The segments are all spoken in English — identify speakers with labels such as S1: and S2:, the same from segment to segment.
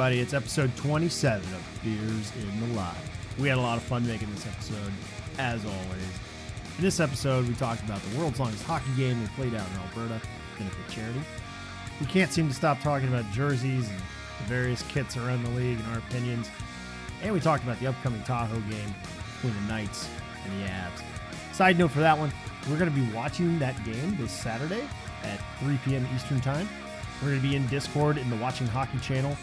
S1: everybody. It's episode 27 of Beers in the Lot. We had a lot of fun making this episode, as always. In this episode, we talked about the world's longest hockey game we played out in Alberta, benefit charity. We can't seem to stop talking about jerseys and the various kits around the league and our opinions. And we talked about the upcoming Tahoe game between the Knights and the Avs. Side note for that one, we're going to be watching that game this Saturday at 3 p.m. Eastern Time. We're going to be in Discord in the Watching Hockey channel,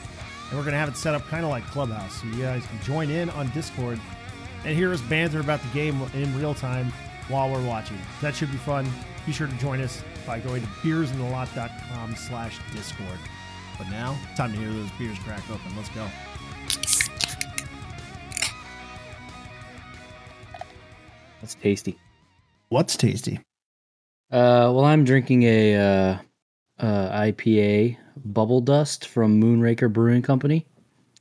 S1: and we're going to have it set up kind of like Clubhouse, so you guys can join in on Discord and hear us banter about the game in real time while we're watching. That should be fun. Be sure to join us by going to beersinthelot.com slash Discord. But now, time to hear those beers crack open. Let's go.
S2: That's tasty.
S1: What's tasty?
S2: Uh, well, I'm drinking a uh, uh, IPA Bubble Dust from Moonraker Brewing Company.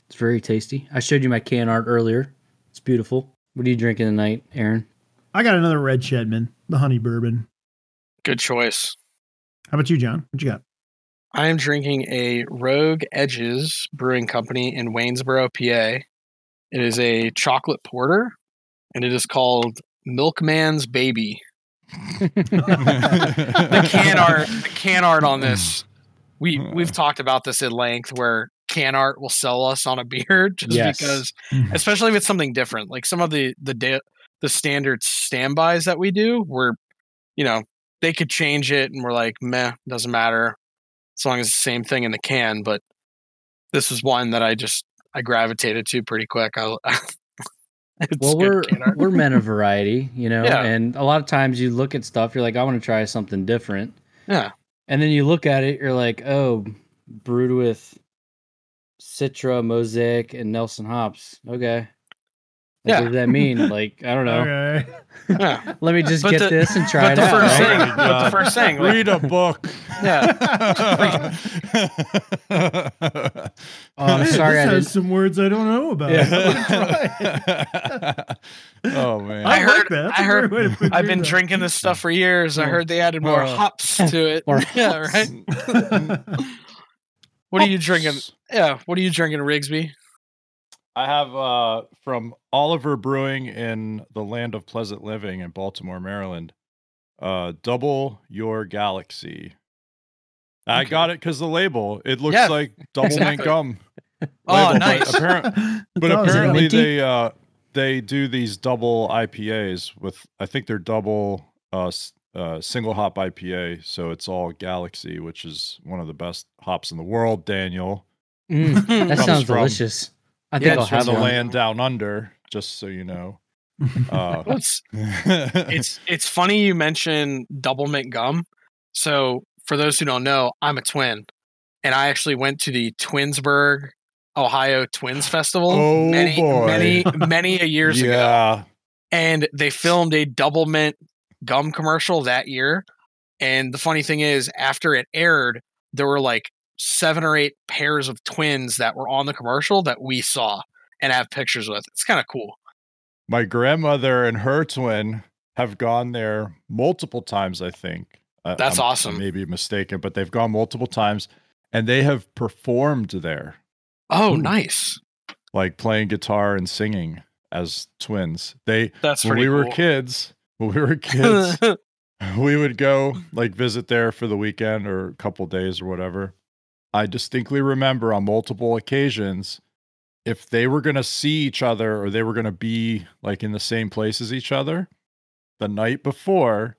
S2: It's very tasty. I showed you my can art earlier. It's beautiful. What are you drinking tonight, Aaron?
S1: I got another Red Shedman, the honey bourbon.
S3: Good choice.
S1: How about you, John? What you got?
S3: I am drinking a Rough Edges Brewing Company in Waynesboro, PA. It is a chocolate porter, and it is called Milkman's Baby. The can art, the can art on this, we we've talked about this at length. Where can art will sell us on a beer just
S2: Yes.
S3: because, mm-hmm. especially if it's something different. Like some of the the da- the standard standbys that we do, where you know they could change it, and we're like, meh, doesn't matter as long as it's the same thing in the can. But this was one that I just I gravitated to pretty quick. I, it's
S2: well, we're we're men of variety, you know,
S3: Yeah.
S2: and a lot of times you look at stuff, you're like, I want to try something different,
S3: yeah.
S2: and then you look at it, you're like, oh, brewed with Citra, Mosaic, and Nelson hops. Okay. Like,
S3: Yeah.
S2: What does that mean? Like, I don't know.
S1: Okay.
S3: yeah.
S2: Let me just
S3: But
S2: get
S3: the-
S2: this and try
S3: but
S2: it
S3: the
S2: out.
S3: first
S2: right?
S3: thing-
S4: Oh
S3: but the first thing, like-
S4: read a book.
S3: Yeah.
S2: Oh, I'm sorry,
S1: this
S2: I
S1: has
S2: didn't.
S1: some words I don't know about. I'm try it.
S4: oh man.
S1: I
S3: I
S1: like
S3: heard.
S1: that. That's
S3: I
S1: a
S3: heard.
S1: great way to put
S3: I've
S1: beer
S3: been
S1: down.
S3: drinking this stuff for years. I heard they added more
S4: Uh,
S3: hops to it.
S2: more
S3: yeah, right. What are you drinking? Yeah, what are you drinking, Rigsby?
S4: I have uh, from Oliver Brewing in the land of pleasant living in Baltimore, Maryland. Uh, double your galaxy. I got it because the label. It looks
S3: Yeah,
S4: like double mint gum.
S3: Oh,
S4: label, but
S3: nice.
S4: apparent- but
S1: does,
S4: apparently they uh they do these double IPAs with I think they're double uh, uh single hop IPA, so it's all Galaxy, which is one of the best hops in the world. Daniel,
S2: Mm, that sounds
S4: from-
S2: delicious. I
S3: Yeah,
S2: think I'll
S4: it's from
S2: have
S4: the land down under. Just so you know, uh,
S3: it's it's it's funny you mention double mint gum. So for those who don't know, I'm a twin, and I actually went to the Twinsburg, Ohio Twins Festival
S4: Oh,
S3: many
S4: boy.
S3: many many a years ago, and they filmed a double mint gum commercial that year. And the funny thing is, after it aired, there were like seven or eight pairs of twins that were on the commercial that we saw and have pictures with. It's kind of cool.
S4: My grandmother and her twin have gone there multiple times, I think.
S3: That's
S4: I'm-
S3: awesome.
S4: Maybe mistaken, but they've gone multiple times and they have performed there,
S3: Oh,
S1: Ooh.
S3: nice.
S4: like playing guitar and singing as twins. They
S3: That's
S4: when we were kids, when we were kids, we would go like visit there for the weekend or a couple days or whatever. I distinctly remember on multiple occasions if they were going to see each other or they were going to be like in the same place as each other, the night before,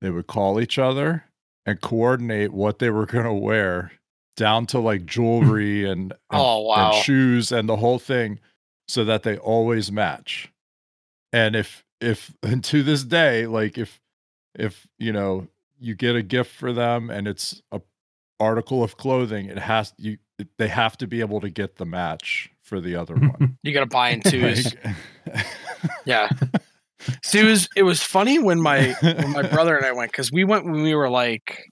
S4: they would call each other and coordinate what they were going to wear down to like jewelry and, and,
S3: Oh, wow.
S4: and shoes and the whole thing so that they always match. And if if and to this day like if if you know you get a gift for them and it's a article of clothing it has you it- they have to be able to get the match for the other one
S3: You got to buy in twos.
S4: Like-
S3: yeah. See, it was it was funny when my when my brother and I went because we went when we were like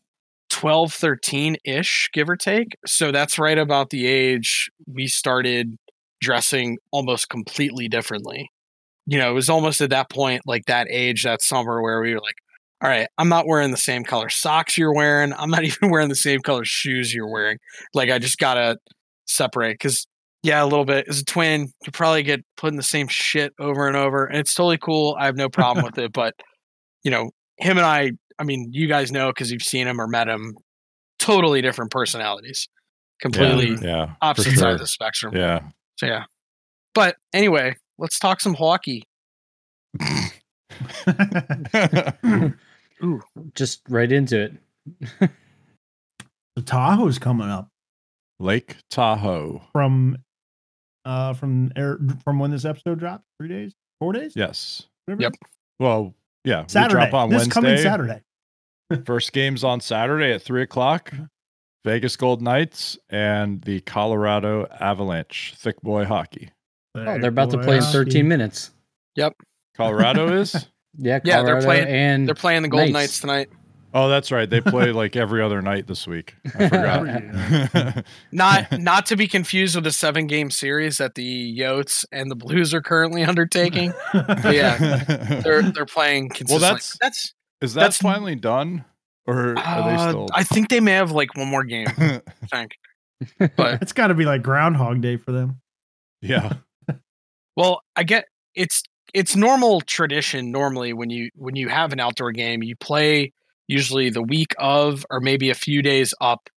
S3: 12, 13 ish, give or take. So that's right about the age we started dressing almost completely differently. You know, it was almost at that point, like that age, that summer, where we were like, all right, I'm not wearing the same color socks you're wearing. I'm not even wearing the same color shoes you're wearing. Like, I just got to separate because Yeah, a little bit. As a twin, you probably get put in the same shit over and over, and it's totally cool. I have no problem with it. But you know, him and I. I mean, you guys know because you've seen him or met him. Totally different personalities. Completely
S4: Yeah, for
S3: opposite side of the spectrum.
S4: Yeah.
S3: So yeah. But anyway, let's talk some hockey.
S2: Just right into it.
S1: the Tahoe's coming up
S4: Lake Tahoe.
S1: from uh from air from when this episode dropped? Three days, four days.
S4: Yes.
S1: Whatever.
S3: Yep.
S4: Well, yeah.
S1: Saturday.
S4: We drop on
S1: this coming Saturday.
S4: First game's on Saturday at three o'clock. Vegas Gold Knights and the Colorado Avalanche. Thick boy hockey.
S2: Oh, they're about to play in 13 minutes. Yep.
S4: Colorado is?
S2: Yeah,
S3: Yeah, they're playing-
S2: and
S3: They're playing the Golden
S2: Knights.
S3: Knights tonight.
S4: Oh, that's right. They play like every other night this week. I forgot.
S3: Not not to be confused with the seven game series that the Yotes and the Blues are currently undertaking. But yeah, they're they're playing consistently.
S4: that's-
S3: that's
S4: is that
S3: That's-
S4: finally done? Or are they
S3: uh,
S4: still?
S3: I think they may have like one more game. I think. But
S1: It's got to be like Groundhog Day for them.
S4: yeah.
S3: well, I get it's it's normal tradition normally when you when you have an outdoor game, you play usually the week of or maybe a few days up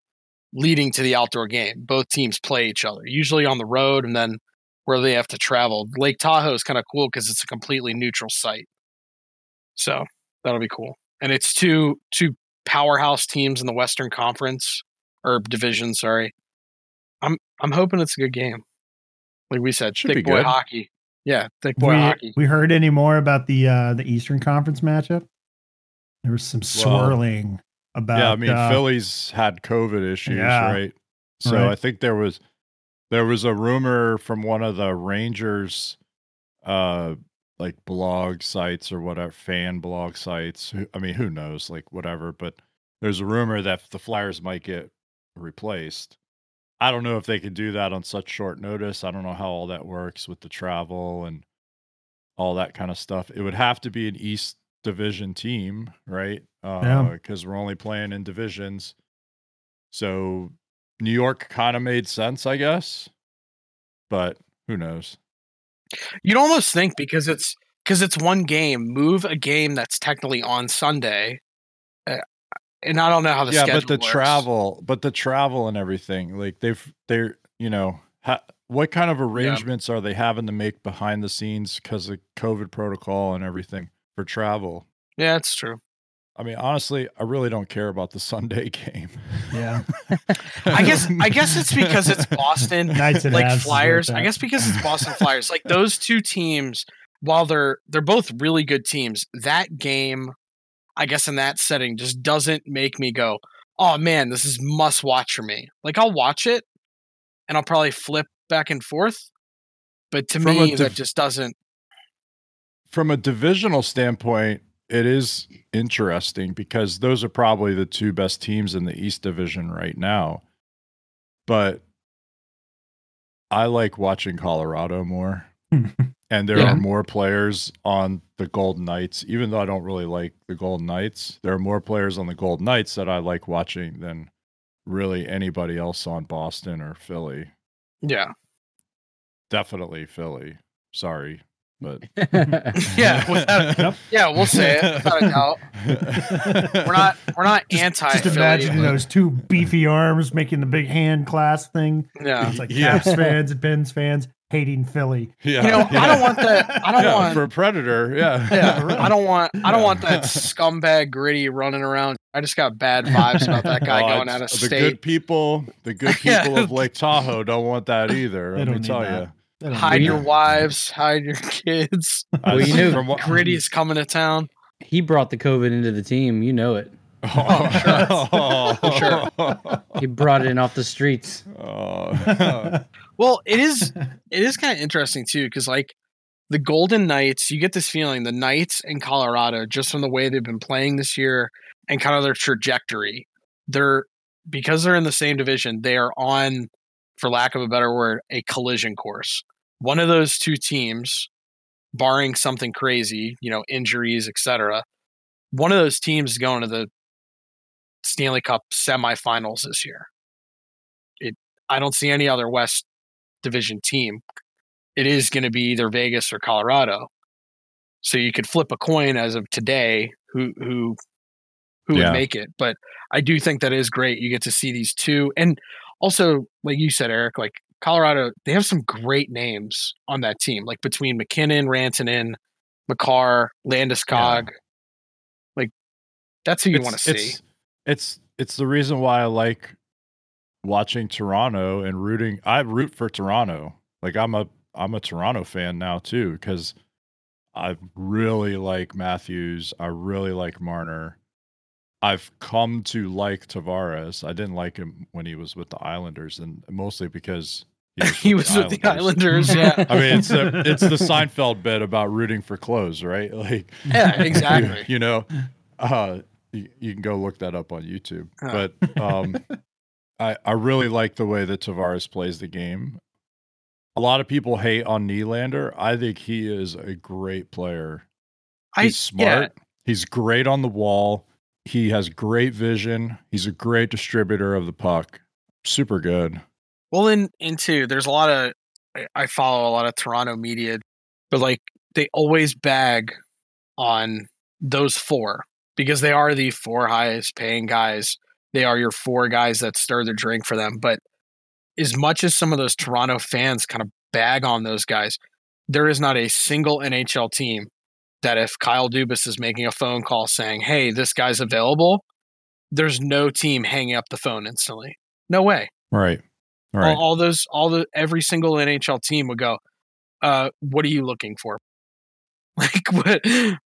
S3: leading to the outdoor game. Both teams play each other, usually on the road and then where they have to travel. Lake Tahoe is kind of cool because it's a completely neutral site. So that'll be cool. And it's two two powerhouse teams in the Western Conference or division, sorry. I'm I'm hoping it's a good game. Like we said,
S4: Should
S3: thick
S4: be
S3: boy
S4: good.
S3: hockey. Yeah, thick boy
S1: we,
S3: hockey.
S1: we heard any more about the uh the Eastern Conference matchup? There was some
S4: Well,
S1: swirling about.
S4: yeah, I mean
S1: uh,
S4: Philly's had COVID issues,
S1: Yeah.
S4: right? So
S1: Right.
S4: I think there was there was a rumor from one of the Rangers uh like blog sites or whatever fan blog sites. I mean, who knows, like whatever, but there's a rumor that the Flyers might get replaced. I don't know if they could do that on such short notice. I don't know how all that works with the travel and all that kind of stuff. It would have to be an East Division team, right? Uh,
S1: Yeah.
S4: Because we're only playing in divisions. So New York kind of made sense, I guess. But who knows?
S3: You'd almost think because it's because it's one game, move a game that's technically on Sunday. And I don't know how the
S4: yeah,
S3: schedule
S4: but the
S3: works.
S4: travel, but the travel and everything, like they've, they're, you know, ha- what kind of arrangements are they having to make behind the scenes because of COVID protocol and everything for travel?
S3: Yeah, it's true.
S4: I mean, honestly, I really don't care about the Sunday game.
S1: Yeah.
S3: I guess I guess it's because it's Boston.
S1: Knights and
S3: like Flyers.
S1: like
S3: I guess because it's Boston Flyers. Like those two teams, while they're they're both really good teams, that game, I guess in that setting, just doesn't make me go, "Oh man, this is must watch for me." Like I'll watch it, and I'll probably flip back and forth, but to
S4: From a
S3: me, that just doesn't.
S4: From a divisional standpoint, it is interesting because those are probably the two best teams in the East Division right now. But I like watching Colorado more. and there
S3: Yeah.
S4: are more players on the Golden Knights, even though I don't really like the Golden Knights. There are more players on the Golden Knights that I like watching than really anybody else on Boston or Philly.
S3: Yeah,
S4: Definitely Philly. Sorry, but
S3: yeah, without,
S1: Yep.
S3: yeah. We'll say it without a doubt. We're not we're not
S1: Just,
S3: anti.
S1: just imagine those two beefy arms making the big hand class thing.
S3: Yeah,
S1: It's like
S4: Yeah.
S1: Caps fans and Pens fans hating Philly.
S4: Yeah,
S3: you know, I don't want that. I don't
S4: yeah,
S3: want.
S4: for a predator. Yeah,
S3: yeah, I don't want. I don't want that scumbag gritty running around. I just got bad vibes about that guy
S4: Oh,
S3: going out of
S4: The
S3: state.
S4: good people, the good
S3: Yeah.
S4: people of Lake Tahoe don't want that either.
S1: They
S4: Let me
S1: don't
S4: tell
S1: that.
S4: you.
S3: Hide your
S1: that.
S3: wives, hide your kids.
S2: Well, you knew-
S4: from what,
S3: Gritty's coming to town.
S2: he brought the COVID into the team. You know it.
S4: Oh,
S3: sure. sure.
S2: He brought it in off the streets.
S4: Oh.
S3: Well, it is. It is kind of interesting too, because like the Golden Knights, you get this feeling the Knights in Colorado, just from the way they've been playing this year and kind of their trajectory. They're because they're in the same division. They are on, for lack of a better word, a collision course. One of those two teams, barring something crazy, you know, injuries, etc. One of those teams is going to the Stanley Cup semifinals this year. It. I don't see any other West division team. It is going to be either Vegas or Colorado. So you could flip a coin as of today who who who
S4: Yeah.
S3: would make it. But I do think that is great. You get to see these two and also like you said Eric like Colorado they have some great names on that team like between MacKinnon, Rantanen, Makar, Landeskog. Like that's who you want to see.
S4: It's, it's it's the reason why I like watching Toronto and rooting. I root for Toronto. Like I'm a I'm a Toronto fan now too because I really like Matthews. I really like Marner. I've come to like Tavares. I didn't like him when he was with the Islanders, and mostly because
S3: he was with the Islanders. Yeah.
S4: I mean, it's a, it's the Seinfeld bit about rooting for clothes, right? Like,
S3: Yeah, exactly.
S4: you, know, uh, you, you can go look that up on YouTube.
S3: Huh.
S4: But um, I I really like the way that Tavares plays the game. A lot of people hate on Nylander. I think he is a great player. He's
S3: I, yeah,
S4: smart. He's great on the wall. He has great vision. He's a great distributor of the puck. Super good.
S3: Well, in into there's a lot of I follow a lot of Toronto media, but like they always bag on those four because they are the four highest paying guys. They are your four guys that stir the drink for them. But as much as some of those Toronto fans kind of bag on those guys, there is not a single NHL team that if Kyle Dubas is making a phone call saying, "Hey, this guy's available," there's no team hanging up the phone instantly. No way
S4: Right. Right.
S3: all, all those all the every single NHL team would go, uh, what are you looking for? Like what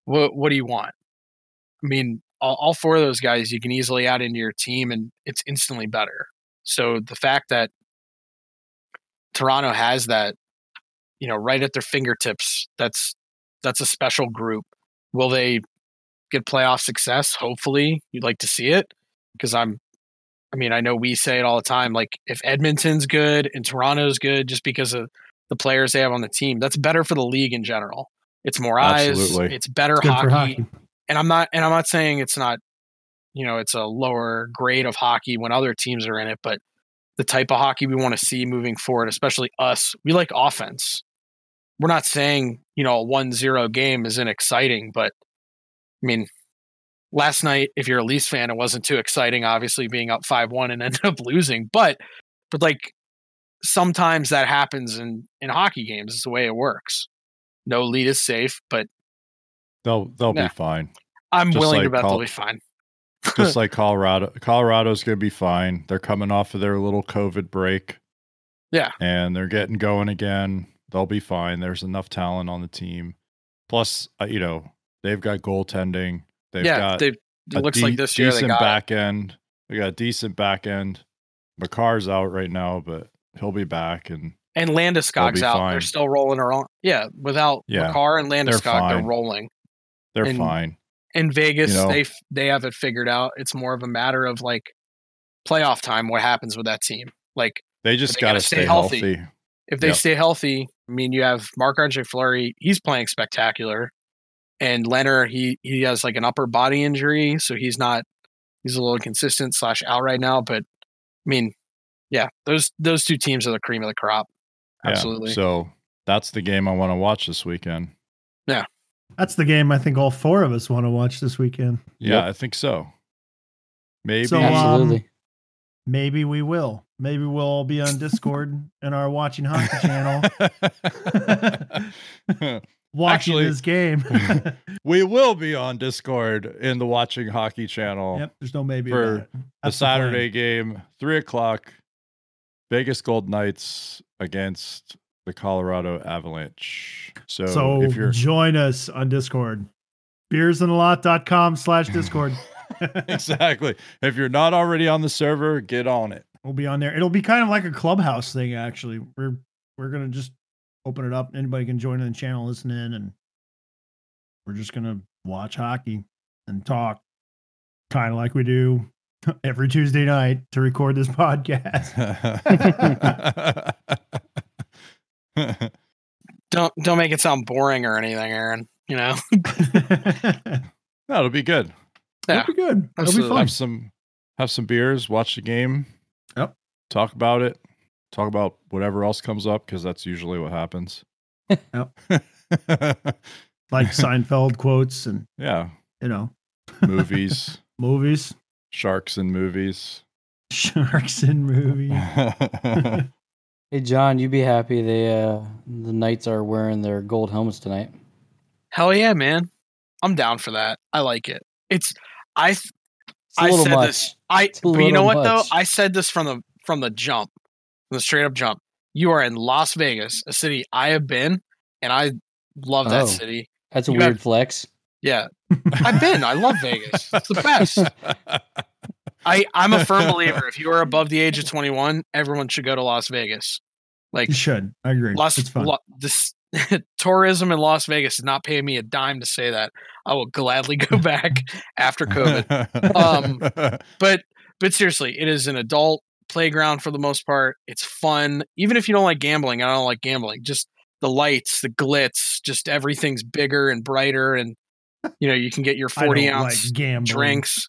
S3: what what do you want? I mean, all, all four of those guys you can easily add into your team and it's instantly better. So the fact that Toronto has that, you know, right at their fingertips, that's that's a special group. Will they get playoff success? Hopefully, you'd like to see it because I'm I mean, I know we say it all the time. Like, if Edmonton's good and Toronto's good, just because of the players they have on the team, that's better for the league in general. It's more eyes.
S4: Absolutely.
S3: It's better
S1: Good
S3: hockey.
S1: hockey.
S3: And I'm not. And I'm not saying it's not. You know, it's a lower grade of hockey when other teams are in it, but the type of hockey we want to see moving forward, especially us, we like offense. We're not saying you know a one-zero game isn't exciting, but I mean, last night, if you're a Leafs fan, it wasn't too exciting, obviously being up five one and ended up losing. But but like sometimes that happens in in hockey games. It's the way it works. No lead is safe, but
S4: they'll they'll
S3: Yeah.
S4: be fine.
S3: I'm
S4: Just
S3: willing to bet
S4: Col-
S3: they'll be fine.
S4: Just like Colorado. Colorado's going to be fine. They're coming off of their little COVID break.
S3: Yeah.
S4: And they're getting going again. They'll be fine. There's enough talent on the team. Plus, uh, you know, they've got goaltending. They've
S3: yeah,
S4: got
S3: they, it looks
S4: de-
S3: like this year they
S4: decent
S3: got a decent
S4: back end. They got a decent back end. Makar's out right now, but he'll be back. And
S3: and Landeskog's out.
S4: fine.
S3: They're still rolling around. Yeah, without
S4: Yeah,
S3: McCarr and Landeskog, they're,
S4: fine.
S3: rolling.
S4: They're
S3: And-
S4: fine.
S3: In Vegas,
S4: You know?
S3: they they have it figured out. It's more of a matter of like playoff time. What happens with that team? Like
S4: They just got
S3: gotta stay
S4: stay
S3: healthy.
S4: healthy.
S3: if they
S4: Yep.
S3: stay healthy, I mean, you have Marc-André Fleury. He's playing spectacular, and Lehner he he has like an upper body injury, so he's not he's a little inconsistent slash out right now. But I mean, yeah, those those two teams are the cream of the crop.
S4: Yeah,
S3: Absolutely.
S4: So that's the game I want to watch this weekend.
S1: That's the game I think all four of us want to watch this weekend.
S4: Yeah,
S2: Yep.
S4: I think so. Maybe.
S1: So, um, Maybe we will. Maybe we'll all be on Discord in our watching hockey channel watching
S4: Actually-
S1: this game.
S4: we will be on Discord in the Watching Hockey channel.
S1: yep, there's no maybe
S4: For
S1: about it.
S4: The Saturday game, three o'clock. Vegas Gold Knights against the Colorado Avalanche. So,
S1: So
S4: if you're
S1: join us on Discord. beersinthelot.com slash Discord.
S4: exactly, if you're not already on the server, get on it.
S1: we'll be on there. It'll be kind of like a clubhouse thing, actually. We're we're gonna just open it up. Anybody can join in the channel, listen in, and we're just gonna watch hockey and talk, kind of like we do every Tuesday night to record this podcast.
S3: Don't don't make it sound boring or anything, Aaron. You know,
S4: That'll be good.
S3: Yeah,
S1: It'll be good. It'll be fun.
S4: Have some have some beers, watch the game.
S1: Yep.
S4: Talk about it. talk about whatever else comes up because that's usually what happens.
S1: Yep. like Seinfeld quotes and
S4: yeah,
S1: you know
S4: movies,
S1: movies,
S4: sharks and movies.
S1: sharks and movies.
S2: Hey John, you be happy they uh the Knights are wearing their gold helmets tonight.
S3: Hell yeah, man. I'm down for that. I like it. It's I
S2: It's a
S3: I said
S2: much.
S3: this. I but you know what though? I said this from the from the jump, from the straight up jump. You are in Las Vegas, a city I have been, and I love
S2: Oh.
S3: that city.
S2: That's a
S3: you
S2: weird
S3: got-
S2: flex.
S3: Yeah, I've been. I love Vegas. It's the best. I I'm a firm believer. If you are above the age of 21, everyone should go to Las Vegas. Like
S1: You should. I agree.
S3: Las
S1: it's fun.
S3: La, this tourism in Las Vegas is not paying me a dime to say that. I will gladly go back after COVID. Um, but but seriously, it is an adult playground for the most part. It's fun, even if you don't like gambling. I don't like gambling. Just the lights, the glitz, just everything's bigger and brighter, and you know you can get your forty ounce
S1: like
S3: drinks.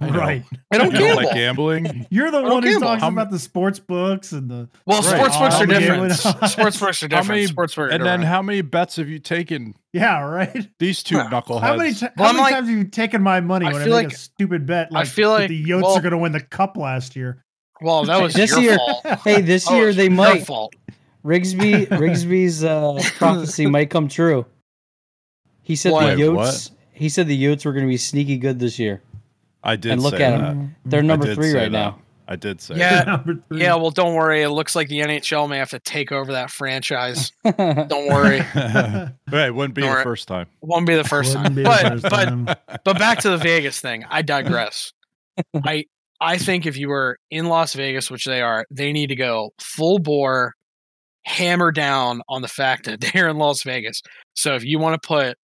S4: I.
S1: Right.
S3: I don't
S4: you don't like gambling.
S1: You're the
S3: don't
S1: one who
S3: gamble.
S1: talks
S4: How
S1: about the sports books and the
S3: Well,
S4: Right.
S3: sports books
S1: How
S3: are different. sports books are
S4: How
S3: different.
S4: many-
S3: sports books are
S4: And then how many bets have you taken?
S1: yeah, right.
S4: These two
S3: Huh.
S4: knuckleheads.
S1: How many, ti-
S3: Well,
S1: how many
S3: like-
S1: times have you taken my money
S3: I
S1: when I,
S3: feel
S1: make
S3: like-
S1: a stupid bet?
S3: Like, I
S1: Like
S3: feel
S1: that
S3: like-
S1: the Yotes
S3: well-
S1: are going to win the cup last year.
S3: well, that was
S2: This
S3: your
S2: year-
S3: fault.
S2: Hey, this
S3: Oh,
S2: year they might.
S3: fault.
S2: Rigsby Rigsby's uh, prophecy might come true. He said
S3: What?
S2: the
S4: Wait, what?
S2: Yotes. He said the Yotes were going to be sneaky good this year.
S4: I did
S2: and look
S4: say
S2: at
S4: that.
S2: them. They're
S4: I
S2: number
S4: did
S2: three
S4: say
S2: right
S4: that.
S2: now.
S4: I did say
S3: Yeah.
S1: Number.
S3: Yeah, well, don't worry. It looks like the NHL may have to take over that franchise. Don't worry.
S4: that. right, wouldn't be
S3: Don't
S4: the
S3: worry.
S4: first time.
S3: Won't be the first
S1: Wouldn't
S3: time.
S1: be the
S3: But
S1: first
S3: but
S1: time.
S3: but back to the Vegas thing. I digress. I I think if you were in Las Vegas, which they are, they need to go full bore, hammer down on the fact that they're in Las Vegas. So if you want to put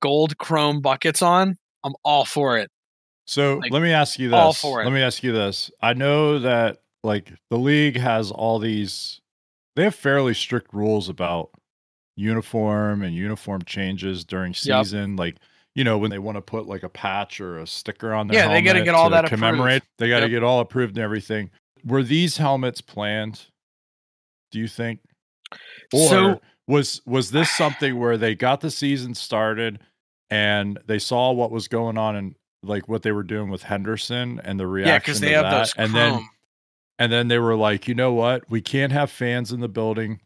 S3: gold chrome buckets on, I'm all for it.
S4: So
S3: Like,
S4: let me ask you this.
S3: all for it.
S4: Let me ask you this. I know that like the league has all these they have fairly strict rules about uniform and uniform changes during
S3: Yep.
S4: season. Like, you know, when they want to put like a patch or a sticker on their
S3: Yeah, they gotta get all
S4: to
S3: that approved.
S4: commemorate. They got to
S3: Yep.
S4: get all approved and everything. Were these helmets planned? Do you think? Or
S3: So-
S4: was was this something where they got the season started and they saw what was going on and like what they were doing with Henderson and the reaction
S3: Yeah, because they have
S4: that,
S3: those chrome.
S4: and then and then they were like, you know what? We can't have fans in the building.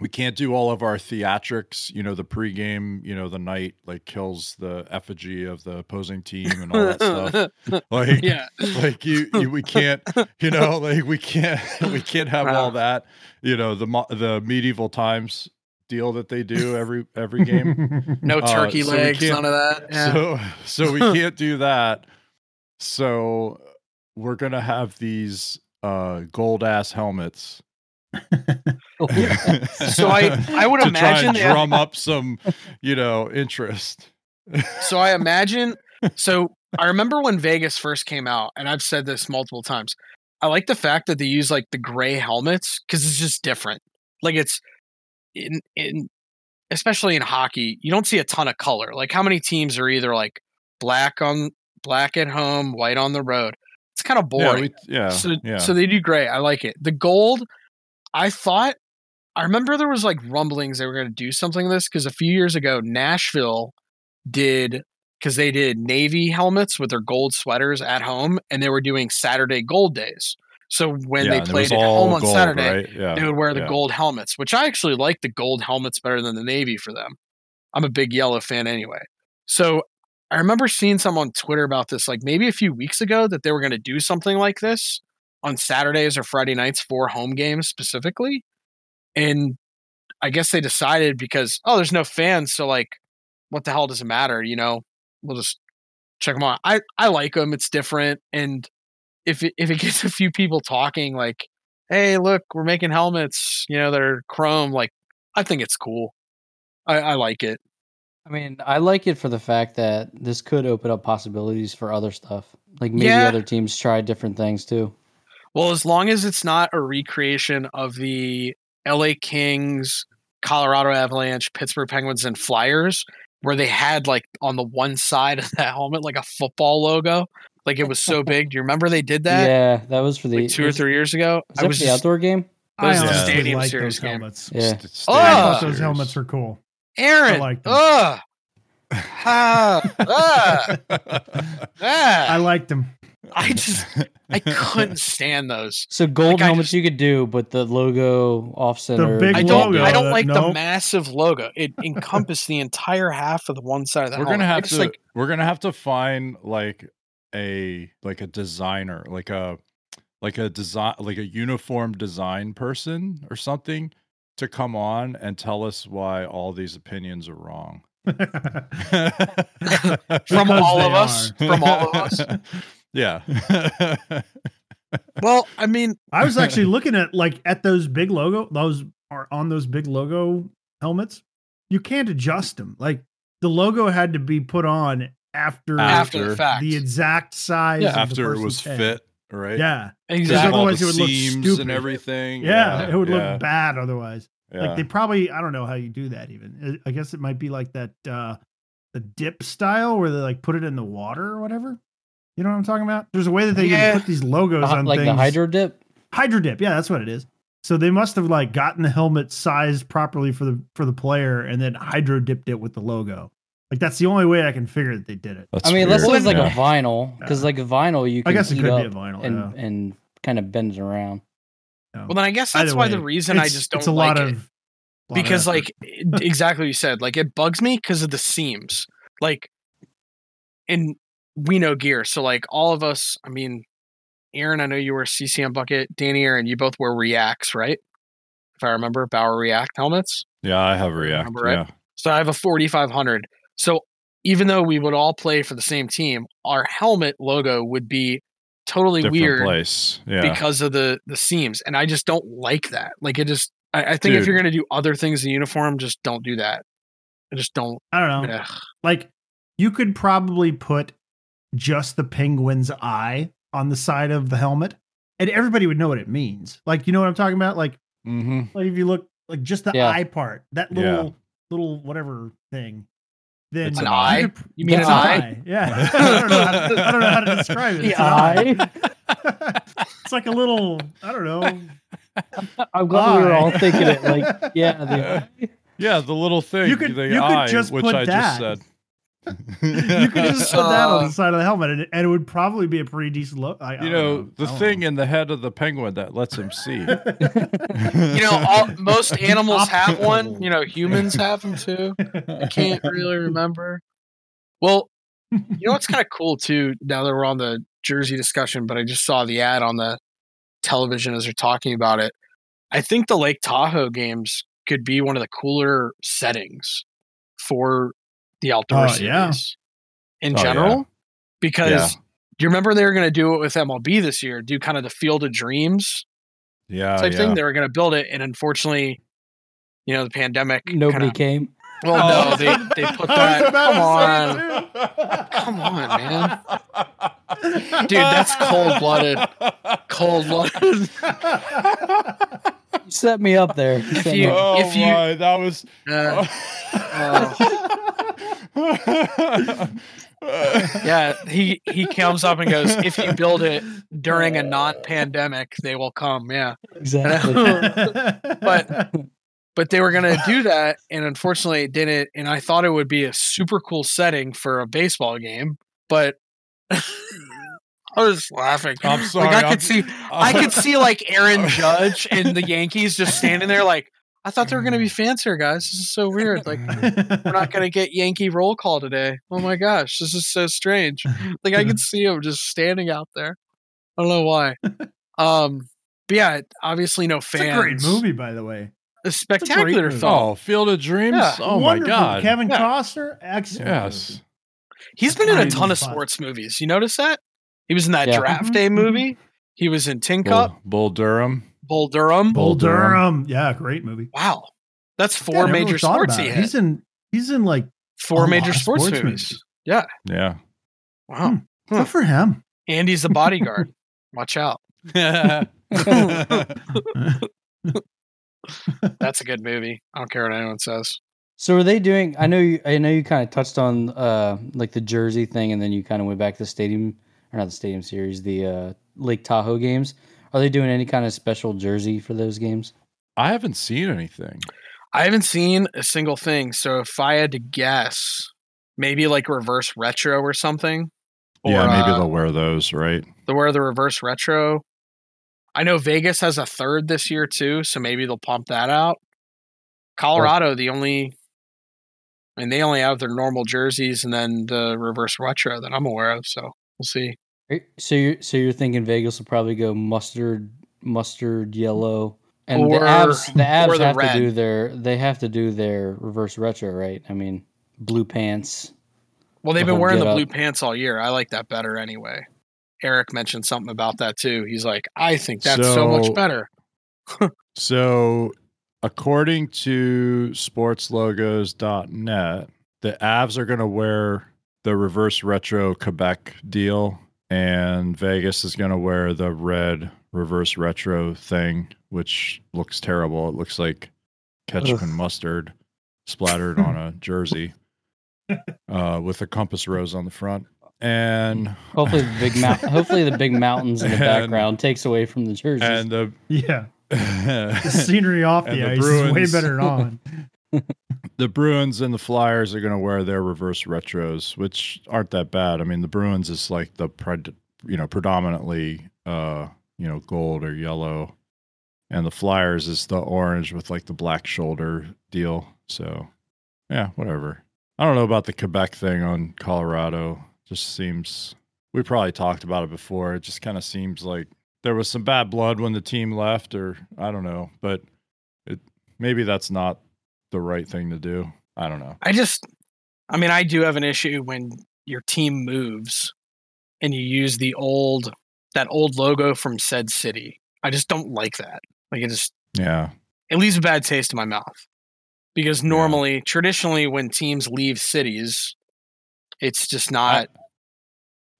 S4: We can't do all of our theatrics, you know, the pregame, you know, the night like kills the effigy of the opposing team and all that stuff. Like,
S3: yeah.
S4: like you, you, we can't, you know, like we can't, we can't have all that, you know, the the medieval times deal that they do every every game.
S3: No
S4: Uh,
S3: turkey
S4: so
S3: legs, none of that. Yeah.
S4: So so we can't do that. So we're gonna have these uh gold ass helmets.
S3: So I- I would
S4: to
S3: imagine
S4: try and drum up some, you know, interest.
S3: so I imagine. So I remember when Vegas first came out, and I've said this multiple times. I like the fact that they use like the gray helmets because it's just different. Like it's in in especially in hockey, you don't see a ton of color. Like how many teams are either like black on black at home, white on the road. It's kind of boring.
S4: Yeah, we, yeah,
S3: so,
S4: yeah.
S3: so they do great. I like it. The gold, I thought, I remember there was like rumblings they were going to do something like this because a few years ago, Nashville did because they did navy helmets with their gold sweaters at home, and they were doing Saturday gold days. So when
S4: Yeah,
S3: they played at home on
S4: gold,
S3: Saturday,
S4: right? Yeah,
S3: they would wear the
S4: yeah.
S3: gold helmets, which I actually like the gold helmets better than the navy for them. I'm a big yellow fan anyway. So I remember seeing some on Twitter about this, like maybe a few weeks ago, that they were going to do something like this on Saturdays or Friday nights for home games specifically. And I guess they decided because, oh, there's no fans. So, like, what the hell does it matter? You know, we'll just check them out. I, I like them. It's different. And if it, if it gets a few people talking, like, hey, look, we're making helmets, you know, they're chrome, like, I think it's cool. I, I like it.
S2: I mean, I like it for the fact that this could open up possibilities for other stuff. Like maybe
S3: Yeah.
S2: other teams try different things too.
S3: Well, as long as it's not a recreation of the LA Kings, Colorado Avalanche, Pittsburgh Penguins, and Flyers, where they had like on the one side of that helmet like a football logo. Like it was so big. Do you remember they did that
S2: yeah, that was for the
S3: like two or three years ago?
S2: Was that for the
S3: just-
S2: outdoor game?
S1: I
S3: Those
S4: are
S1: honestly
S3: Stadium
S1: like
S3: Series
S1: those
S3: game.
S1: helmets.
S2: Yeah.
S4: St-
S3: Oh!
S1: I thought those helmets were cool.
S3: Aaron.
S1: like them.
S3: Ugh. Ah, ah, ah.
S1: I liked them.
S3: I just I couldn't stand those.
S2: So gold
S3: Like,
S2: helmets
S3: just-
S2: you could do, but the logo off center.
S1: big
S3: I don't
S1: logo,
S3: I don't
S1: that-
S3: like the
S1: nope.
S3: massive logo. It encompassed the entire half of the one side of the
S4: we're
S3: helmet.
S4: gonna have
S3: just,
S4: to
S3: like
S4: we're gonna have to find like a like a designer like a like a design like a uniform design person or something to come on and tell us why all these opinions are wrong
S3: from all
S1: they
S3: of us. From all of us.
S4: yeah
S3: Well, I mean,
S1: I was actually looking at like at those big logo, those are on those big logo helmets. You can't adjust them. Like the logo had to be put on after,
S3: after,
S4: After
S3: the fact.
S1: the exact size.
S3: Yeah.
S1: of the
S4: after it was
S1: head.
S4: fit right
S1: Yeah,
S3: exactly.
S4: all
S1: Otherwise
S4: the
S1: it would look
S4: seams
S1: stupid.
S4: and everything
S1: yeah, it would
S4: yeah,
S1: look bad otherwise.
S4: yeah.
S1: Like they probably, I don't know how you do that. Even I guess it might be like that, uh the dip style where they like put it in the water or whatever. You know what I'm talking about? There's a way that they
S3: Yeah.
S1: can put these logos
S2: The-
S1: on
S2: like
S1: things.
S2: the hydro dip.
S1: hydro dip yeah that's what it is so they must have like gotten the helmet sized properly for the for the player and then hydro dipped it with the logo like that's the only way i can figure that they did it
S4: That's
S2: I mean, unless it
S4: weird,
S2: was like
S4: yeah.
S2: a vinyl, because
S1: Yeah.
S2: like a vinyl, you
S1: i
S2: can
S1: guess it could
S2: up
S1: be a vinyl
S2: and
S1: yeah.
S2: and kind of bends around.
S1: Yeah.
S3: well, then I guess that's
S1: Either
S3: why the reason I just don't
S1: it's a
S3: like
S1: lot
S3: it.
S1: of lot
S3: because
S1: effort.
S3: like exactly what you said like it bugs me because of the seams like and we know gear so like all of us i mean aaron i know you were ccm bucket danny aaron you both wear Re-Akts right if i remember bauer Re-Akt helmets
S4: yeah i have Re-Akt
S3: Remember, right?
S4: yeah
S3: so i have a 4500 so even though we would all play for the same team our helmet logo would be totally
S4: different
S3: weird
S4: place. Yeah.
S3: because of the the seams and i just don't like that. Like it just i, I think if you're going to do other things in uniform just don't do that. I just don't
S1: i don't know.
S3: Ugh.
S1: like you could probably put just the penguin's eye on the side of the helmet and everybody would know what it means. Like you know what i'm talking about? Like
S4: hmm
S1: like if you look like just the
S2: Yeah.
S1: eye part that
S4: Yeah.
S1: little little whatever thing then
S4: It's
S3: an
S1: you
S3: eye?
S1: could-
S3: You mean
S1: It's
S3: an
S1: an
S3: eye?
S1: eye. Yeah. I don't know how to, I don't know how to describe it.
S2: The
S1: It's eye. it's like a little, I don't know.
S2: I'm glad we were all thinking it. Like, yeah, the,
S4: Yeah, the little thing,
S1: You could-
S4: the
S1: you could just
S4: which
S1: put
S4: I
S1: that.
S4: just said.
S1: You could just put that on the um, side of the helmet and it, and it would probably be a pretty decent look. I, I
S4: you
S1: don't
S4: know, the
S1: I don't
S4: thing in the head of the penguin that lets him see.
S3: you know all, most animals have one. You know humans have them too. I can't really remember. Well you know what's kind of cool too now that we're on the jersey discussion but i just saw the ad on the television as they're talking about it. I think the lake tahoe games could be one of the cooler settings for the outdoor
S1: Oh,
S3: series
S1: yeah.
S3: in
S4: Oh, yeah.
S3: general because
S4: Yeah.
S3: you remember they were going to do it with mlb this year do kind of the field of dreams
S4: Yeah,
S3: type
S4: yeah.
S3: thing. They were going to build it, and unfortunately, you know, the pandemic.
S2: nobody
S3: kinda,
S2: came.
S3: Well,
S1: Oh.
S3: no, they they put that.
S1: about
S3: Come on, come on, man, dude, that's cold blooded. Cold blooded.
S2: You set me up there.
S3: If you-
S4: Oh
S3: if you-
S4: my, that was.
S3: Uh, yeah, he he comes up and goes, "If you build it during a non-pandemic, they will come." Yeah,
S2: exactly.
S3: But- but they were going to do that, and unfortunately, it didn't. And I thought it would be a super cool setting for a baseball game, but I was laughing.
S4: I'm sorry.
S3: like I
S4: I'm-
S3: could see, I could see like Aaron Judge and the Yankees just standing there, like I thought there were going to be fans here, guys. This is so weird. Like we're not going to get Yankee roll call today. Oh my gosh, this is so strange. Like I could see him just standing out there. I don't know why. Um, but yeah, obviously no
S1: It's
S3: fans.
S1: a great movie, by the way.
S3: A spectacular film.
S4: Oh, Field of Dreams.
S3: Yeah.
S4: Oh my God.
S1: Kevin
S3: Yeah.
S1: Costner, excellent.
S4: Yes.
S1: movie.
S3: He's been in a ton of
S1: spot.
S3: sports movies. You notice that? He was in that
S2: Yeah.
S3: draft
S1: Mhm,
S3: day
S1: mhm.
S3: movie. He was in Tin
S4: Bull, Bull Durham.
S3: Bull Durham.
S1: Bull
S4: Bull Durham.
S1: Durham. Yeah, great movie.
S3: Wow. That's four
S1: I never
S3: major
S1: thought
S3: sports he had.
S1: He's in. He's in like
S3: Four major sports,
S1: sports
S3: movies.
S1: movies.
S3: Yeah.
S4: Yeah.
S3: Wow. Huh.
S1: good for him.
S3: Andy's the bodyguard. Watch out. That's a good movie. I don't care what anyone says.
S2: So are they doing? I know you. I know you kind of touched on uh like the jersey thing, and then you kind of went back to the stadium. or not the Stadium Series, the uh, Lake Tahoe games. Are they doing any kind of special jersey for those games?
S4: I haven't seen anything.
S3: I haven't seen a single thing. So if I had to guess, maybe like reverse retro or something.
S4: yeah, maybe
S3: uh,
S4: they'll wear those, right?
S3: they'll wear the reverse retro. I know Vegas has a third this year too, so maybe they'll pump that out. Colorado, the only, I mean, they only have their normal jerseys and then the reverse retro that I'm aware of. So we'll see.
S2: Are- So you're so you're thinking Vegas will probably go mustard, mustard yellow, and
S3: Or-
S2: the Avs the
S3: Avs the
S2: have
S3: red.
S2: to do their they have to do their reverse retro, right? I mean, blue pants.
S3: Well, they've been wearing the
S2: get
S3: blue pants all year. I like that better anyway. Eric mentioned something about that too. He's like, I think that's so, much better.
S4: So, according to sportslogos.net, the Avs are going to wear the reverse retro Quebec deal, and Vegas is going to wear the red reverse retro thing, which looks terrible. It looks like ketchup
S2: Ugh.
S4: and mustard splattered on a jersey uh, with a compass rose on the front. And
S2: Hopefully the big mount. hopefully the big mountains in the
S4: And-
S2: background takes away from the jerseys.
S4: and the
S1: Yeah, the scenery off
S4: And
S1: the,
S4: the
S1: ice is way better than on.
S4: The Bruins and the Flyers are going to wear their reverse retros, which aren't that bad. I mean, the Bruins is like the pred, you know predominantly uh you know gold or yellow, and the Flyers is the orange with like the black shoulder deal. So yeah, whatever. I don't know about the Quebec thing on Colorado. Just seems we probably talked about it before. It just kind of seems like there was some bad blood when the team left, or I don't know, but it maybe that's not the right thing to do. I don't know.
S3: I just, I mean, I do have an issue when your team moves and you use the old, that old logo from said city. I just don't like that. Like it just,
S4: Yeah.
S3: it leaves a bad taste in my mouth. Because normally, traditionally, when teams leave cities, it's just not,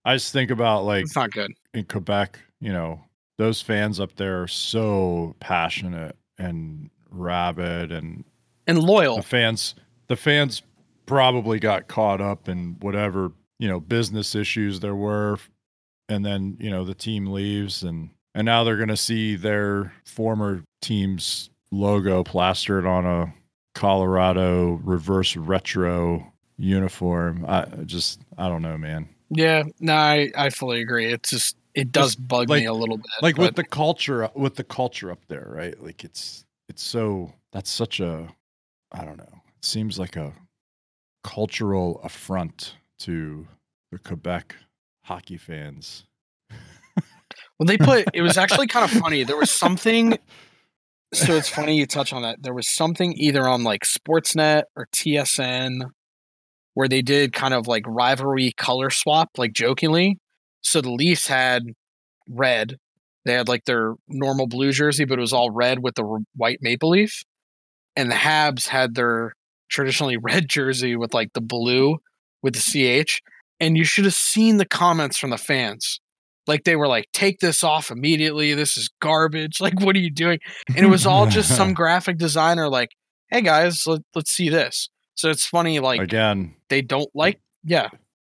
S4: I just think about like
S3: it's not good.
S4: in Quebec, you know, those fans up there are so passionate and rabid and
S3: And loyal.
S4: the fans the fans probably got caught up in whatever, you know, business issues there were and then, you know, the team leaves and and now they're going to see their former team's logo plastered on a Colorado reverse retro uniform. I just I don't know, man.
S3: Yeah, no, I, I fully agree. It's just, it does bug
S4: like-
S3: me a little bit.
S4: like
S3: but
S4: with the culture with the culture up there right like it's it's so that's such a i don't know it seems like a cultural affront to the quebec hockey fans
S3: Well, they put it was actually kind of funny. There was something. So it's funny you touch on that. There was something either on like Sportsnet or TSN where they did kind of like rivalry color swap, like jokingly. So the Leafs had red. They had like their normal blue jersey, but it was all red with the white maple leaf. And the Habs had their traditionally red jersey with like the blue with the CH. And you should have seen the comments from the fans. Like they were like take this off immediately. This is garbage. Like what are you doing? And it was all just some graphic designer like hey guys let, let's see this. So it's funny like
S4: again.
S3: they don't like yeah.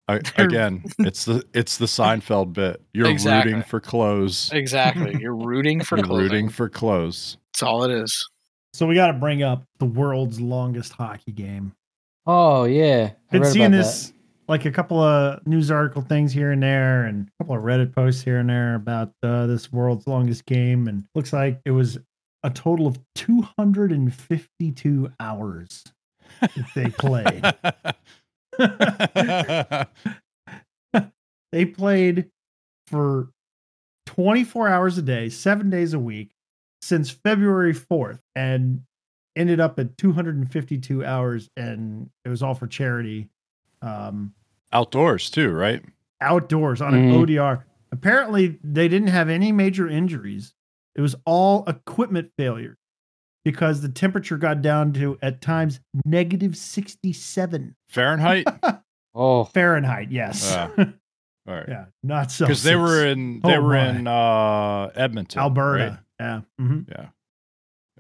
S4: I, again it's the it's the seinfeld bit. You're
S3: Exactly.
S4: rooting for clothes.
S3: Exactly. You're rooting for
S4: you're
S3: clothing.
S4: rooting for clothes.
S3: That's all it is
S1: So we got to bring up the world's longest hockey game.
S2: oh yeah, I
S1: Been seeing this like a couple of news article things here and there, and a couple of Reddit posts here and there about uh, this world's longest game, and looks like it was a total of 252 hours that they played. they played for 24 hours a day, seven days a week since February 4th and ended up at 252 hours. And it was all for charity um,
S4: outdoors too right
S1: outdoors on an ODR. Apparently, they didn't have any major injuries. It was all equipment failure because the temperature got down to at times negative 67
S4: fahrenheit.
S2: Oh,
S1: Fahrenheit. Yes.
S4: All right
S1: yeah. Not so.
S4: because they were in they
S1: Oh,
S4: were
S1: my.
S4: in uh edmonton
S1: Alberta.
S4: right?
S1: Yeah. hmm
S4: yeah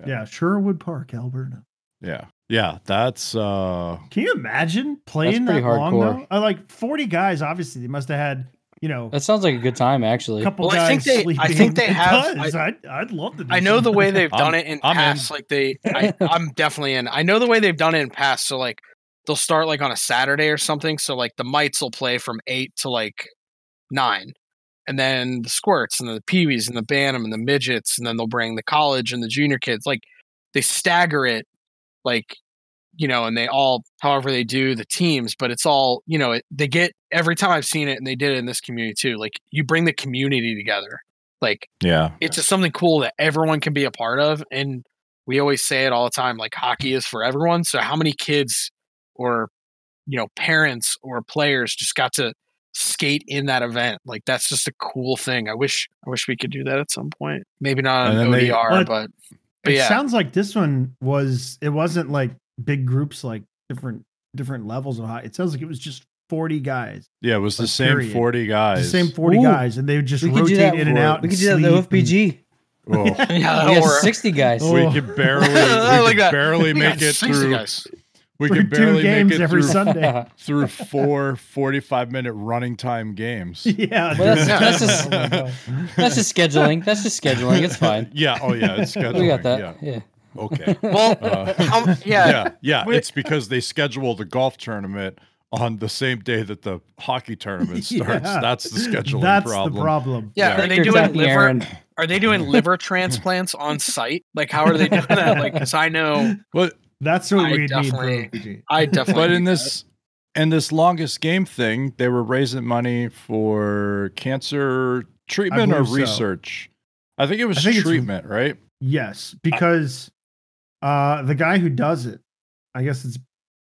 S1: Yeah. Sherwood Park, Alberta.
S4: Yeah. Yeah. That's uh
S1: Can you imagine playing
S2: pretty
S1: that long
S2: hardcore.
S1: though? Uh, like 40 guys, obviously, they must have had you know,
S2: That sounds like a good time, actually.
S1: couple
S3: Well,
S1: guys
S3: I think they- I think they
S1: It
S3: have-
S1: does. I'd, I'd love to. Do
S3: I know the way they've
S4: I'm-
S3: done it in
S4: I'm in.
S3: past. Like they, I, I'm definitely in. I know the way they've done it in past. So like they'll start like on a Saturday or something. So like the mites will play from eight to like nine, and then the squirts and the peewees and the bantam and the midgets, and then they'll bring the college and the junior kids. Like they stagger it, like you know, and they all however they do the teams, but it's all you know. It, they get every time I've seen it, and they did it in this community too. Like you bring the community together, like
S4: Yeah.
S3: it's just something cool that everyone can be a part of and we always say it all the time like hockey is for everyone so how many kids or you know parents or players just got to skate in that event like that's just a cool thing i wish i wish we could do that at some point maybe not
S4: And
S3: on
S4: then they-
S3: odr
S1: But-
S3: but but
S1: It
S3: yeah
S1: sounds like this one was. It wasn't like big groups, like different different levels of high. It sounds like it was just forty guys,
S4: Yeah, it was the same
S1: period.
S4: 40
S1: the
S4: guys.
S1: same forty
S2: Ooh.
S1: guys, and they would just
S2: we could do
S1: rotate in and out.
S2: We could do that in the
S1: sleep
S2: OFPG.
S4: Oh,
S3: yeah
S2: We have sixty guys.
S1: Oh.
S4: we could barely, we
S3: like
S4: could barely
S3: we
S4: make it through.
S3: guys.
S4: We
S1: can
S4: could
S1: two
S4: barely
S1: games
S4: make it
S1: every
S4: through,
S1: Sunday.
S4: through four 45 minute running time games.
S1: Yeah,
S2: Well, that's-
S1: dude.
S2: that's just-
S1: my God.
S2: That's just scheduling. That's just scheduling. It's fine.
S4: Yeah. Oh, yeah. It's scheduling.
S2: We got that.
S4: Yeah.
S2: Yeah.
S4: Okay.
S3: well
S4: Uh,
S3: how, yeah,
S4: yeah. Yeah.
S3: We-
S4: It's because they schedule the golf tournament on the same day that the hockey tournament starts.
S1: Yeah.
S4: That's the scheduling
S1: That's
S4: problem.
S1: the problem.
S3: yeah,
S4: Yeah.
S3: are they doing
S2: talking,
S3: liver
S2: Aaron.
S3: are they doing liver transplants on site like how are they doing that like because i know
S4: But
S1: That's what
S3: I
S1: we need for
S3: definitely-
S1: OPG.
S3: i definitely
S4: but in
S3: need that.
S4: this in this longest game thing, they were raising money for cancer treatment or
S1: believe so.
S4: research. I think it was
S1: think
S4: treatment, right?
S1: Yes, because uh the guy who does it, I guess it's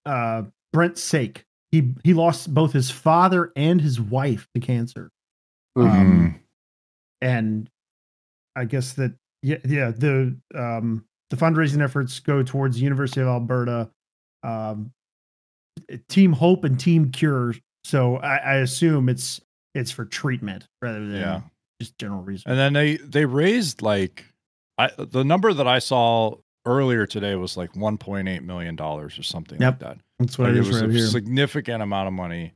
S1: uh Brent Saik. He he lost both his father and his wife to cancer.
S2: Ooh.
S1: Um, and I guess that yeah yeah the um the fundraising efforts go towards the University of Alberta, um, Team Hope and Team Cure. So I, I assume it's it's for treatment rather than
S4: Yeah.
S1: just general research.
S4: And then they they raised like I the number that I saw earlier today was like 1.8 million dollars or something
S1: Yep.
S4: like that.
S1: That's what
S4: Like,
S1: I
S4: it was
S1: read
S4: a
S1: here.
S4: significant amount of money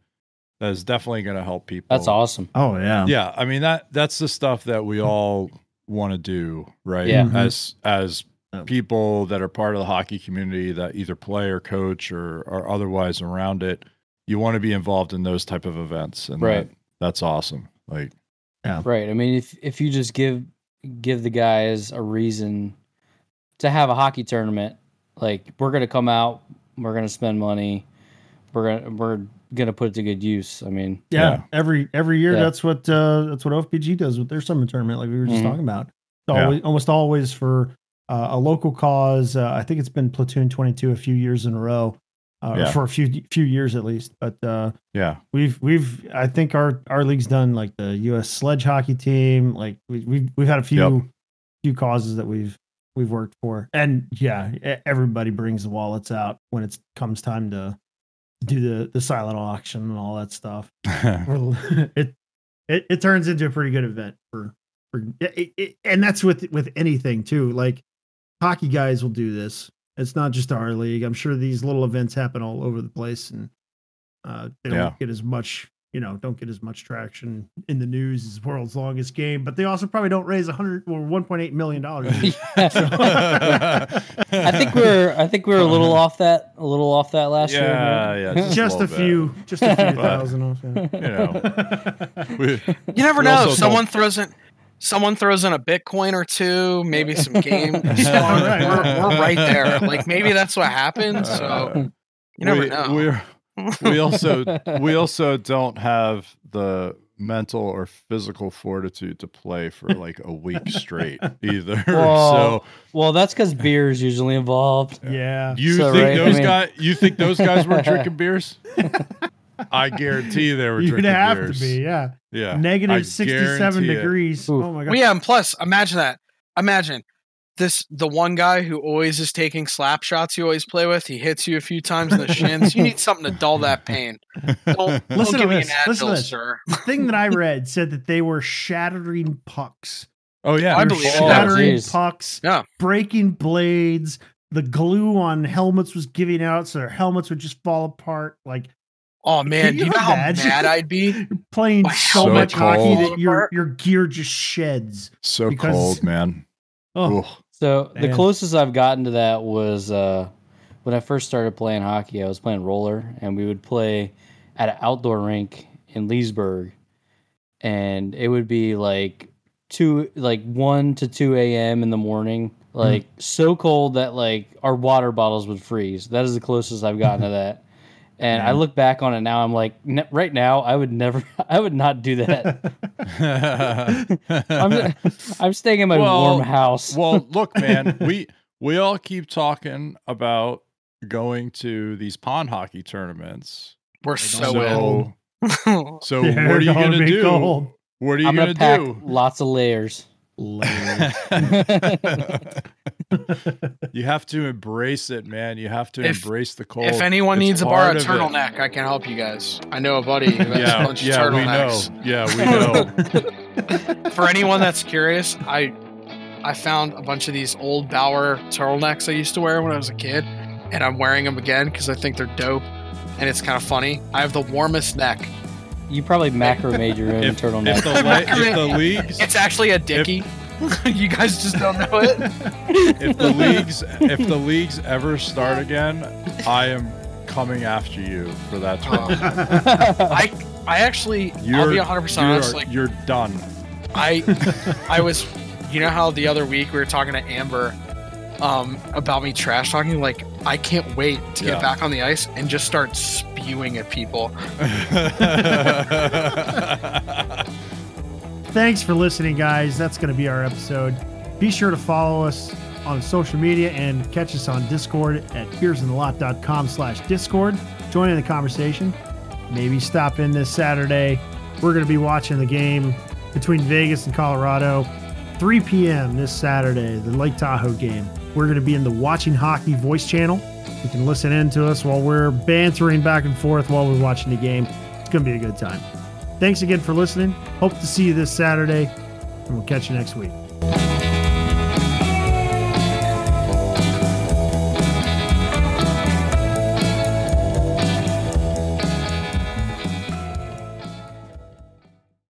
S4: that is definitely going to help people.
S2: That's awesome.
S1: oh yeah,
S4: Yeah, I mean that that's the stuff that we all want to do, right?
S2: Yeah.
S1: Mhm.
S4: As as
S1: Yeah.
S4: People that are part of the hockey community that either play or coach or are otherwise around it, you want to be involved in those type of events, and
S2: Right.
S4: that, that's awesome. Like,
S2: Right. I mean, if if you just give give the guys a reason to have a hockey tournament, like we're gonna come out, we're gonna spend money, we're gonna we're gonna put it to good use. I mean,
S1: Yeah,
S4: Yeah.
S1: every every year
S2: Yeah.
S1: that's what uh that's what OFPG does with their summer tournament, like we were just
S2: Mhm.
S1: talking about. It's
S4: Yeah.
S1: always almost always for uh, a local cause. Uh, I think it's been Platoon Twenty Two a few years in a row, uh,
S4: Yeah.
S1: for a few few years at least. But uh,
S4: yeah,
S1: we've we've I think our our league's done like the U.S. sledge hockey team. Like we we've we've had a few
S4: Yep.
S1: few causes that we've we've worked for, and yeah, everybody brings the wallets out when it comes time to do the the silent auction and all that stuff. It it it turns into a pretty good event for for it, it, and that's with with anything too. Like hockey guys will do this. It's not just our league. I'm sure these little events happen all over the place, and uh, they don't
S4: Yeah.
S1: get as much. You know, don't get as much traction in the news as world's longest game, but they also probably don't raise a hundred or one point eight million dollars.
S2: I think we're I think we're a little off that a little off that last year.
S4: Yeah,
S2: right?
S4: yeah, just-
S1: just a
S4: little bit.
S1: few, just a few thousand off. Yeah.
S4: you know, we,
S3: You never know.
S4: also
S3: If someone throws in someone throws in a Bitcoin or two, maybe some game. We're, we're right there. Like maybe that's what happens. So uh, you never
S4: we,
S3: know.
S4: We're, we also we also don't have the mental or physical fortitude to play for like a week straight either.
S2: Well,
S4: so
S2: well, that's because beer is usually involved.
S1: yeah.
S4: you
S2: So,
S4: think
S2: right, I
S4: those
S2: mean-
S4: guys you think those guys were drinking beers? I guarantee they were
S1: You'd
S4: drinking
S1: have
S4: beers.
S1: to be, yeah.
S4: Yeah. I
S1: Negative 67
S4: guarantee it.
S1: degrees. Oh my god.
S3: well, yeah, and plus, imagine that. Imagine this: the one guy who always is taking slap shots you always play with. He hits you a few times in the shins. You need something to dull that pain. Don't, don't
S1: Listen to
S3: me
S1: this.
S3: an
S1: Listen to
S3: Advil,
S1: this.
S3: sir.
S1: The thing that I read said that they were shattering pucks.
S4: Oh yeah.
S3: I
S1: They were
S3: believe it.
S2: Oh,
S1: shattering
S2: geez.
S1: pucks.
S3: Yeah.
S1: Breaking blades. The glue on helmets was giving out, so their helmets would just fall apart. Like
S3: Oh man,
S1: Can
S3: you
S1: you
S3: know how
S1: imagine?
S3: mad I'd be?
S1: Playing
S3: My
S1: so
S4: helmet
S1: much hockey that your your gear just sheds.
S4: So
S1: Because-
S4: cold, man.
S1: Oh,
S4: Ugh.
S2: So the closest I've gotten to that was uh, when I first started playing hockey. I was playing roller, and we would play at an outdoor rink in Leesburg, and it would be like two, like one to two a.m. in the morning, like so cold that like our water bottles would freeze. That is the closest I've gotten to that. And I look back on it now. I'm like, ne- right now, I would never, I would not do that. I'm, I'm staying in my
S4: Well,
S2: warm house.
S4: well, look, man, we we all keep talking about going to these pond hockey tournaments.
S3: We're
S1: So
S3: so
S4: So,
S3: in.
S4: so
S1: They're
S4: what are you
S1: gonna
S4: gonna do?
S1: cold.
S4: What are you
S2: I'm
S4: gonna,
S2: gonna pack
S4: do?
S2: lots of layers.
S1: Layers.
S4: you have to embrace it, man. You have to
S3: If-
S4: embrace the cold.
S3: if anyone
S4: It's
S3: needs to borrow a
S4: part of it.
S3: turtleneck, I can help you guys. I know a buddy who has a
S4: yeah,
S3: bunch of
S4: yeah, we know.
S3: turtlenecks.
S4: Yeah, we know.
S3: For anyone that's curious, I I found a bunch of these old Bauer turtlenecks I used to wear when I was a kid, and I'm wearing them again because I think they're dope, and it's kind of funny. I have the warmest neck.
S2: You probably macro made your own
S4: if,
S2: turtleneck.
S4: if, the le- if the leagues
S3: It's actually a dickie. you guys just don't know it.
S4: if the leagues if the leagues ever start again, I am coming after you for that tournament.
S3: I I actually I'll
S4: You're-
S3: be 100 percent honest. Like
S4: you're done.
S3: I I was you know how the other week we were talking to Amber um about me trash talking like I can't wait to
S4: Yeah.
S3: get back on the ice and just start spewing at people.
S1: Thanks for listening, guys. That's going to be our episode. Be sure to follow us on social media and catch us on Discord at beersinthelot.com slash Discord. Join in the conversation. Maybe stop in this Saturday. We're going to be watching the game between Vegas and Colorado. 3 p.m. this Saturday, the Lake Tahoe game. We're going to be in the Watching Hockey voice channel. You can listen in to us while we're bantering back and forth while we're watching the game. It's going to be a good time. Thanks again for listening. Hope to see you this Saturday, and we'll catch you next week.